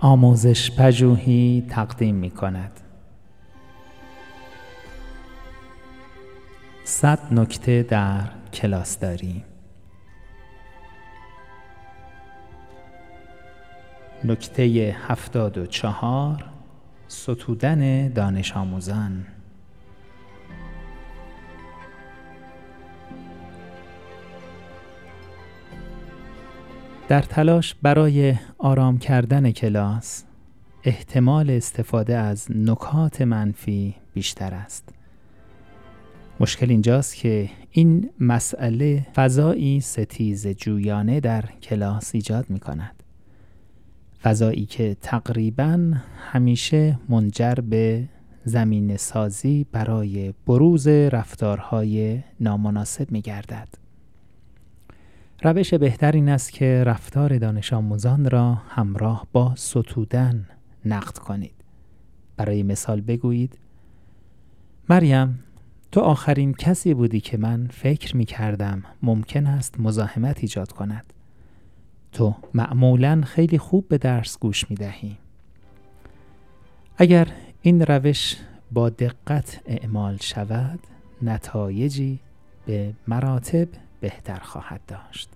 آموزش پژوهی تقدیم می کند. صد نکته در کلاس داری نکته هفتاد و چهار ستودن دانش آموزان در تلاش برای آرام کردن کلاس احتمال استفاده از نکات منفی بیشتر است. مشکل اینجاست که این مسئله فضایی ستیز جویانه در کلاس ایجاد می کند. فضایی که تقریبا همیشه منجر به زمین سازی برای بروز رفتارهای نامناسب می گردد. روش بهتر این است که رفتار دانش آموزان را همراه با ستودن نقد کنید. برای مثال بگویید مریم تو آخرین کسی بودی که من فکر می کردم ممکن است مزاحمت ایجاد کند. تو معمولا خیلی خوب به درس گوش می دهی. اگر این روش با دقت اعمال شود نتایجی به مراتب بهتر خواهد داشت